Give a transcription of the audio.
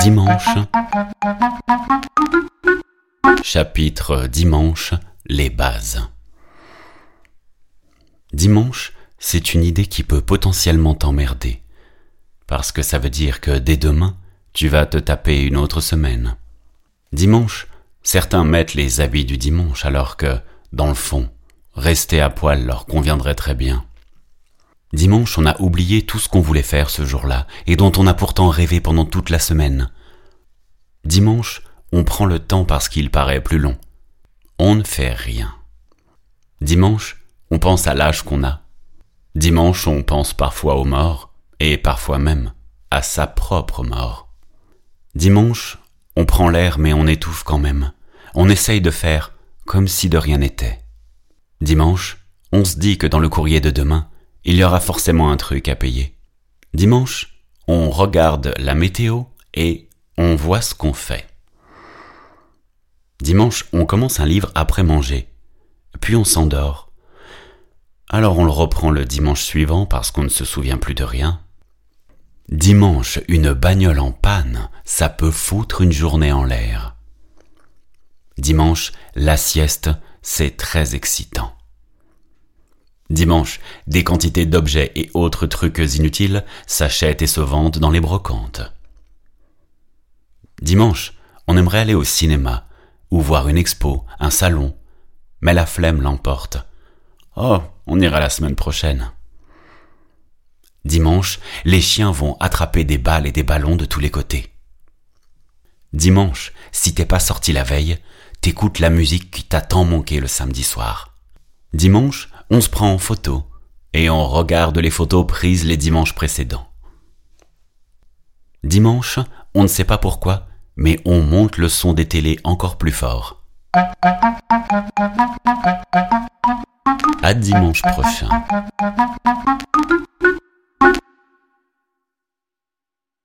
Dimanche. Chapitre Dimanche, les bases. Dimanche, c'est une idée qui peut potentiellement t'emmerder. Parce que ça veut dire que dès demain, tu vas te taper une autre semaine. Dimanche, certains mettent les habits du dimanche alors que, dans le fond, rester à poil leur conviendrait très bien. Dimanche, on a oublié tout ce qu'on voulait faire ce jour-là et dont on a pourtant rêvé pendant toute la semaine. Dimanche, on prend le temps parce qu'il paraît plus long. On ne fait rien. Dimanche, on pense à l'âge qu'on a. Dimanche, on pense parfois aux morts et parfois même à sa propre mort. Dimanche, on prend l'air mais on étouffe quand même. On essaye de faire comme si de rien n'était. Dimanche, on se dit que dans le courrier de demain, il y aura forcément un truc à payer. Dimanche, on regarde la météo et on voit ce qu'on fait. Dimanche, on commence un livre après manger, puis on s'endort. Alors on le reprend le dimanche suivant parce qu'on ne se souvient plus de rien. Dimanche, une bagnole en panne, ça peut foutre une journée en l'air. Dimanche, la sieste, c'est très excitant. Dimanche, des quantités d'objets et autres trucs inutiles s'achètent et se vendent dans les brocantes. Dimanche, on aimerait aller au cinéma, ou voir une expo, un salon, mais la flemme l'emporte. Oh, on ira la semaine prochaine. Dimanche, les chiens vont attraper des balles et des ballons de tous les côtés. Dimanche, si t'es pas sorti la veille, t'écoutes la musique qui t'a tant manqué le samedi soir. Dimanche, on se prend en photo et on regarde les photos prises les dimanches précédents. Dimanche, on ne sait pas pourquoi, mais on monte le son des télés encore plus fort. À dimanche prochain.